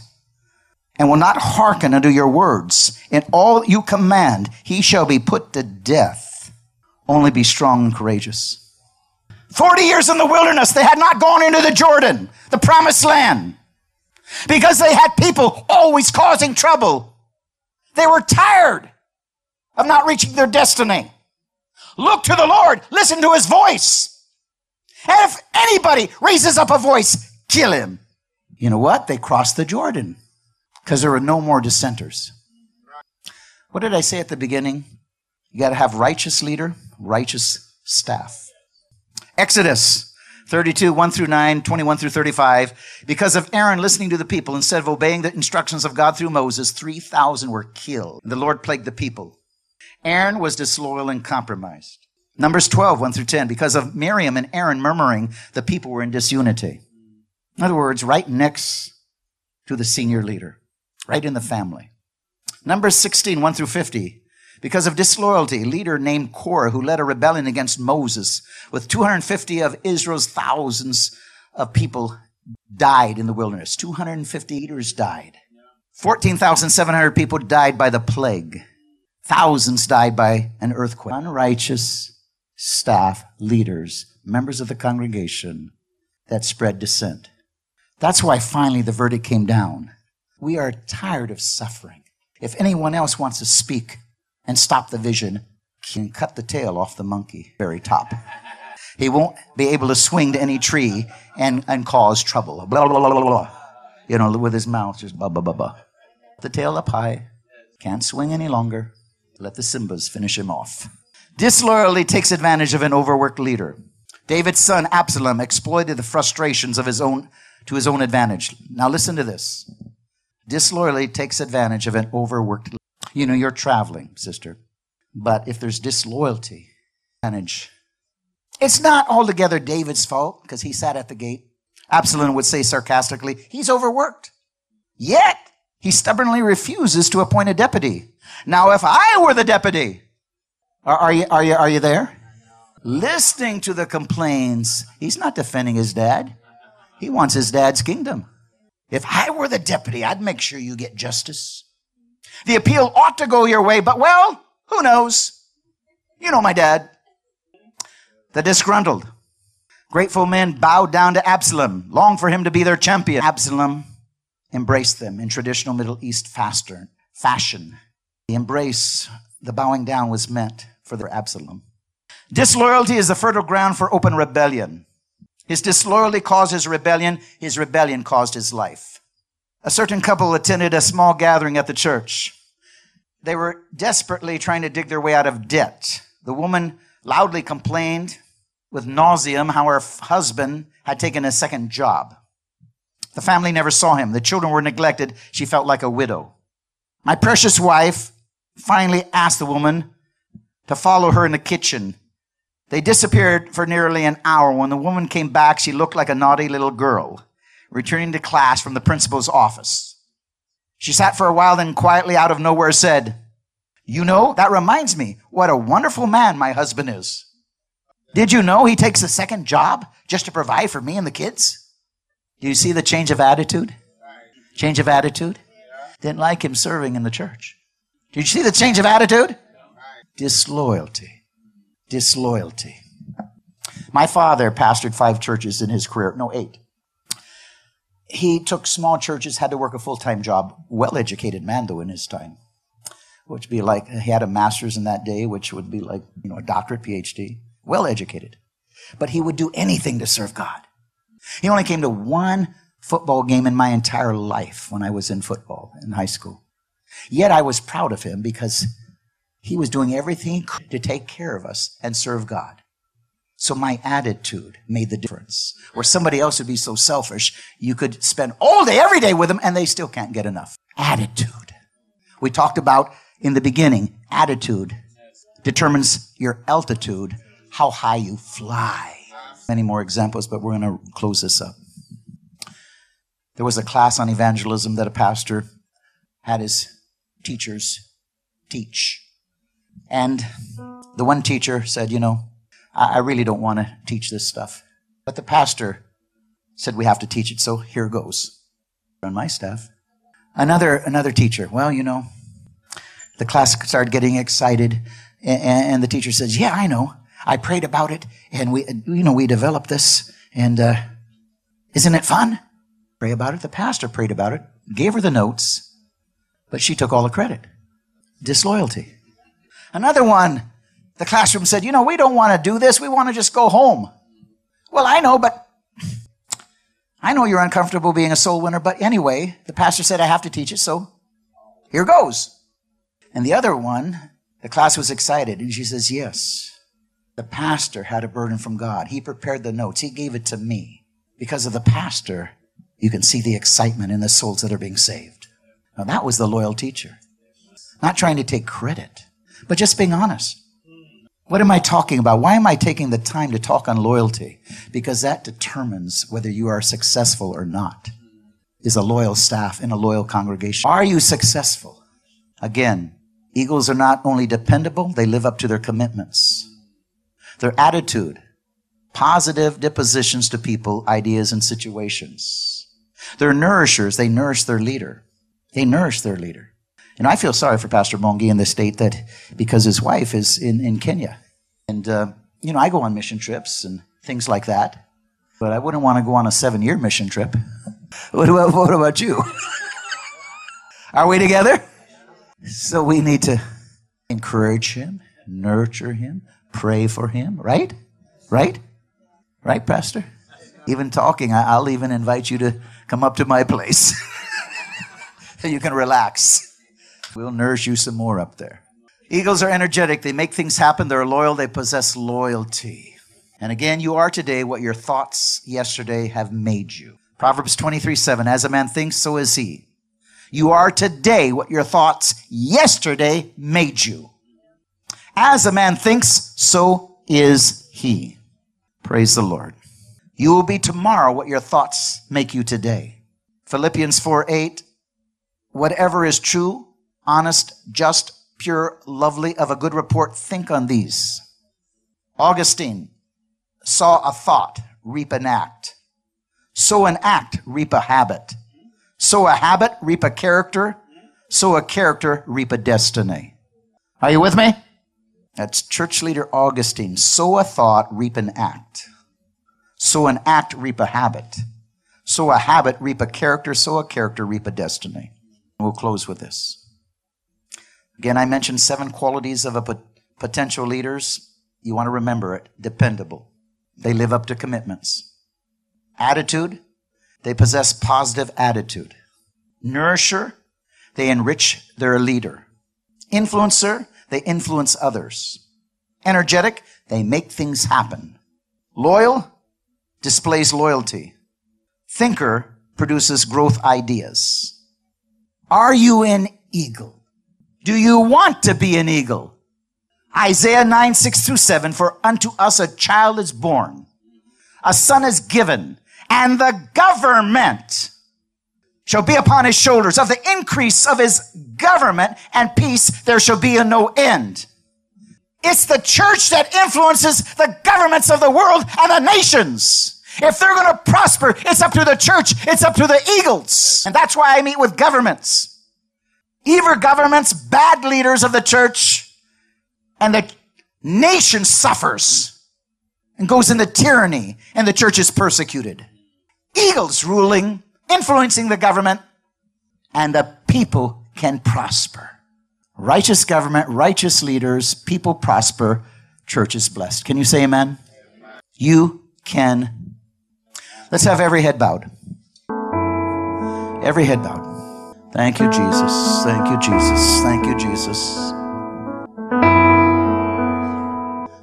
and will not hearken unto your words. In all you command, he shall be put to death. Only be strong and courageous. Forty years in the wilderness, they had not gone into the Jordan, the promised land, because they had people always causing trouble. They were tired of not reaching their destiny. Look to the Lord, listen to his voice. And if anybody raises up a voice, kill him. You know what? They crossed the Jordan because there were no more dissenters. What did I say at the beginning? You got to have righteous leader, righteous staff. Exodus 32, 1 through 9, 21 through 35. Because of Aaron listening to the people instead of obeying the instructions of God through Moses, 3,000 were killed. The Lord plagued the people. Aaron was disloyal and compromised. Numbers 12, 1 through 10. Because of Miriam and Aaron murmuring, the people were in disunity. In other words, right next to the senior leader right in the family. Numbers 16, 1 through 50. Because of disloyalty, a leader named Korah, who led a rebellion against Moses, with 250 of Israel's thousands of people died in the wilderness. 250 leaders died. 14,700 people died by the plague. Thousands died by an earthquake. Unrighteous staff, leaders, members of the congregation that spread dissent. That's why finally the verdict came down. We are tired of suffering. If anyone else wants to speak and stop the vision, can cut the tail off the monkey, very top. He won't be able to swing to any tree and, and cause trouble. Blah, blah, blah, blah, blah. You know, with his mouth just blah, blah, blah, blah. The tail up high. Can't swing any longer. Let the Simbas finish him off. Disloyalty takes advantage of an overworked leader. David's son Absalom exploited the frustrations of his own to his own advantage. Now listen to this. Disloyalty takes advantage of an overworked. You know, you're traveling, sister. But if there's disloyalty, advantage. It's not altogether David's fault because he sat at the gate. Absalom would say sarcastically, he's overworked. Yet, he stubbornly refuses to appoint a deputy. Now, if I were the deputy, are, are, you, are, you, are you there? Listening to the complaints, he's not defending his dad. He wants his dad's kingdom. If I were the deputy, I'd make sure you get justice. The appeal ought to go your way, but well, who knows? You know my dad. The disgruntled. Grateful men bowed down to Absalom, longed for him to be their champion. Absalom embraced them in traditional Middle East faster, fashion. The embrace, the bowing down was meant for their Absalom. Disloyalty is the fertile ground for open rebellion. His disloyalty caused his rebellion. His rebellion caused his life. A certain couple attended a small gathering at the church. They were desperately trying to dig their way out of debt. The woman loudly complained with nauseum how her husband had taken a second job. The family never saw him. The children were neglected. She felt like a widow. My precious wife finally asked the woman to follow her in the kitchen. They disappeared for nearly an hour. When the woman came back, she looked like a naughty little girl returning to class from the principal's office. She sat for a while, then quietly out of nowhere said, You know, that reminds me what a wonderful man my husband is. Did you know he takes a second job just to provide for me and the kids? Do you see the change of attitude? Change of attitude? Didn't like him serving in the church. Did you see the change of attitude? Disloyalty. Disloyalty. My father pastored five churches in his career. No, eight. He took small churches, had to work a full time job. Well educated man, though, in his time. Which would be like, he had a master's in that day, which would be like, you know, a doctorate, PhD. Well educated. But he would do anything to serve God. He only came to one football game in my entire life when I was in football in high school. Yet I was proud of him because he was doing everything to take care of us and serve God. So my attitude made the difference. Where somebody else would be so selfish, you could spend all day, every day with them, and they still can't get enough. Attitude. We talked about in the beginning, attitude determines your altitude, how high you fly. Many more examples, but we're going to close this up. There was a class on evangelism that a pastor had his teachers teach. And the one teacher said, You know, I, really don't want to teach this stuff. But the pastor said we have to teach it, so here goes. On my staff. Another, another teacher, well, you know, the class started getting excited, and, and the teacher says, Yeah, I know. I prayed about it, and we, you know, we developed this, and uh, isn't it fun? Pray about it. The pastor prayed about it, gave her the notes, but she took all the credit. Disloyalty. Another one, the classroom said, You know, we don't want to do this. We want to just go home. Well, I know, but I know you're uncomfortable being a soul winner, but anyway, the pastor said I have to teach it, so here goes. And the other one, the class was excited, and she says, Yes. The pastor had a burden from God. He prepared the notes. He gave it to me. Because of the pastor, you can see the excitement in the souls that are being saved. Now that was the loyal teacher. Not trying to take credit, but just being honest. What am I talking about? Why am I taking the time to talk on loyalty? Because that determines whether you are successful or not. Is a loyal staff in a loyal congregation. Are you successful? Again, eagles are not only dependable, they live up to their commitments. Their attitude, positive dispositions to people, ideas, and situations. They're nourishers. They nourish their leader. They nourish their leader. And I feel sorry for Pastor Mwangi in the state that because his wife is in, in Kenya. And, uh, you know, I go on mission trips and things like that. But I wouldn't want to go on a seven year mission trip. what, about, what about you? Are we together? So we need to encourage him, nurture him, pray for him, right? Right? Right, Pastor? Even talking, I'll even invite you to come up to my place. so you can relax. We'll nourish you some more up there. Eagles are energetic. They make things happen. They're loyal. They possess loyalty. And again, you are today what your thoughts yesterday have made you. Proverbs 23 7. As a man thinks, so is he. You are today what your thoughts yesterday made you. As a man thinks, so is he. Praise the Lord. You will be tomorrow what your thoughts make you today. Philippians 4 8. Whatever is true, honest, just, pure, lovely, of a good report, think on these. Augustine saw a thought, reap an act. Sow an act, reap a habit. Sow a habit, reap a character. Sow a character, reap a destiny. Are you with me? That's church leader Augustine. Sow a thought, reap an act. Sow an act, reap a habit. Sow a habit, reap a character. Sow a character, reap a destiny. We'll close with this. Again, I mentioned seven qualities of a potential leaders. You want to remember it. Dependable. They live up to commitments. Attitude, they possess positive attitude. Nourisher, they enrich their leader. Influencer, they influence others. Energetic, they make things happen. Loyal, displays loyalty. Thinker produces growth ideas. Are you an eagle? Do you want to be an eagle? Isaiah 9, 6 through 7, for unto us a child is born, a son is given, and the government shall be upon his shoulders. Of the increase of his government and peace, there shall be a no end. It's the church that influences the governments of the world and the nations. If they're going to prosper, it's up to the church. It's up to the eagles. And that's why I meet with governments. Evil governments, bad leaders of the church, and the nation suffers and goes into tyranny, and the church is persecuted. Eagles ruling, influencing the government, and the people can prosper. Righteous government, righteous leaders, people prosper, church is blessed. Can you say amen? You can. Let's have every head bowed. Every head bowed. Thank you, Jesus. Thank you, Jesus. Thank you, Jesus.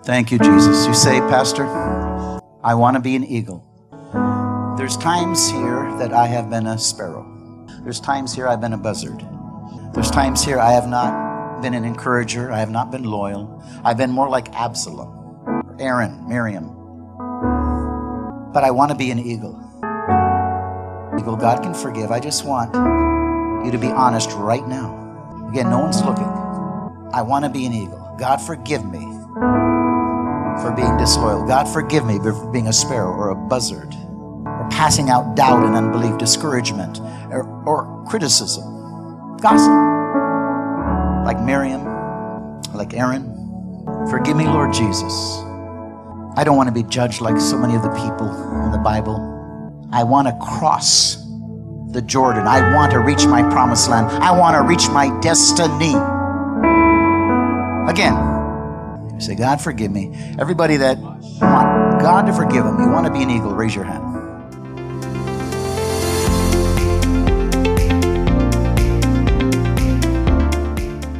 Thank you, Jesus. You say, Pastor, I want to be an eagle. There's times here that I have been a sparrow. There's times here I've been a buzzard. There's times here I have not been an encourager. I have not been loyal. I've been more like Absalom, Aaron, Miriam. But I want to be an eagle. Eagle, God can forgive. I just want you to be honest right now. Again, no one's looking. I want to be an eagle. God, forgive me for being disloyal. God, forgive me for being a sparrow or a buzzard or passing out doubt and unbelief, discouragement, or, or criticism, gossip, like Miriam, like Aaron. Forgive me, Lord Jesus. I don't want to be judged like so many of the people in the Bible. I want to cross the Jordan. I want to reach my promised land. I want to reach my destiny. Again, say, God, forgive me. Everybody that want God to forgive them, you want to be an eagle, raise your hand.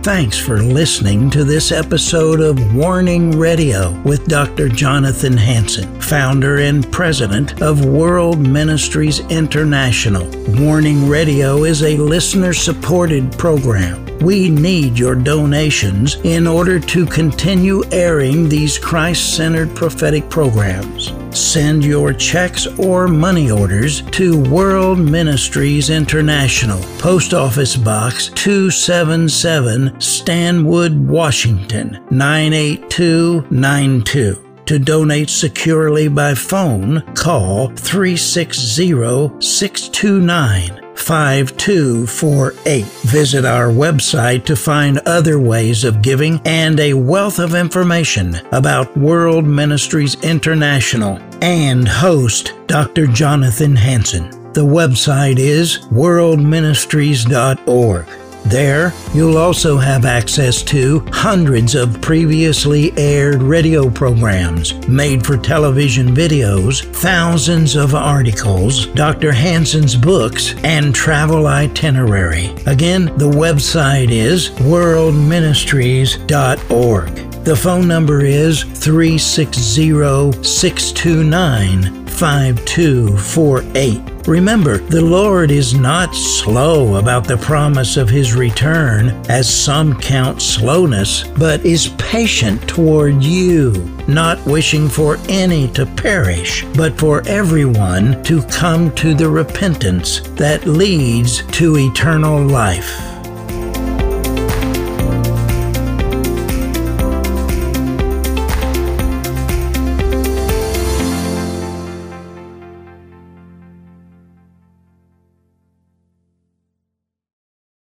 Thanks for listening to this episode of Warning Radio with Dr. Jonathan Hansen, founder and president of World Ministries International. Warning Radio is a listener supported program. We need your donations in order to continue airing these Christ centered prophetic programs. Send your checks or money orders to World Ministries International, Post Office Box 277, Stanwood, Washington 98292. To donate securely by phone, call 360 629 5248. Visit our website to find other ways of giving and a wealth of information about World Ministries International and host Dr. Jonathan Hansen. The website is worldministries.org. There, you'll also have access to hundreds of previously aired radio programs, made for television videos, thousands of articles, Dr. Hansen's books, and travel itinerary. Again, the website is worldministries.org. The phone number is 360 629 5248. Remember, the Lord is not slow about the promise of his return, as some count slowness, but is patient toward you, not wishing for any to perish, but for everyone to come to the repentance that leads to eternal life.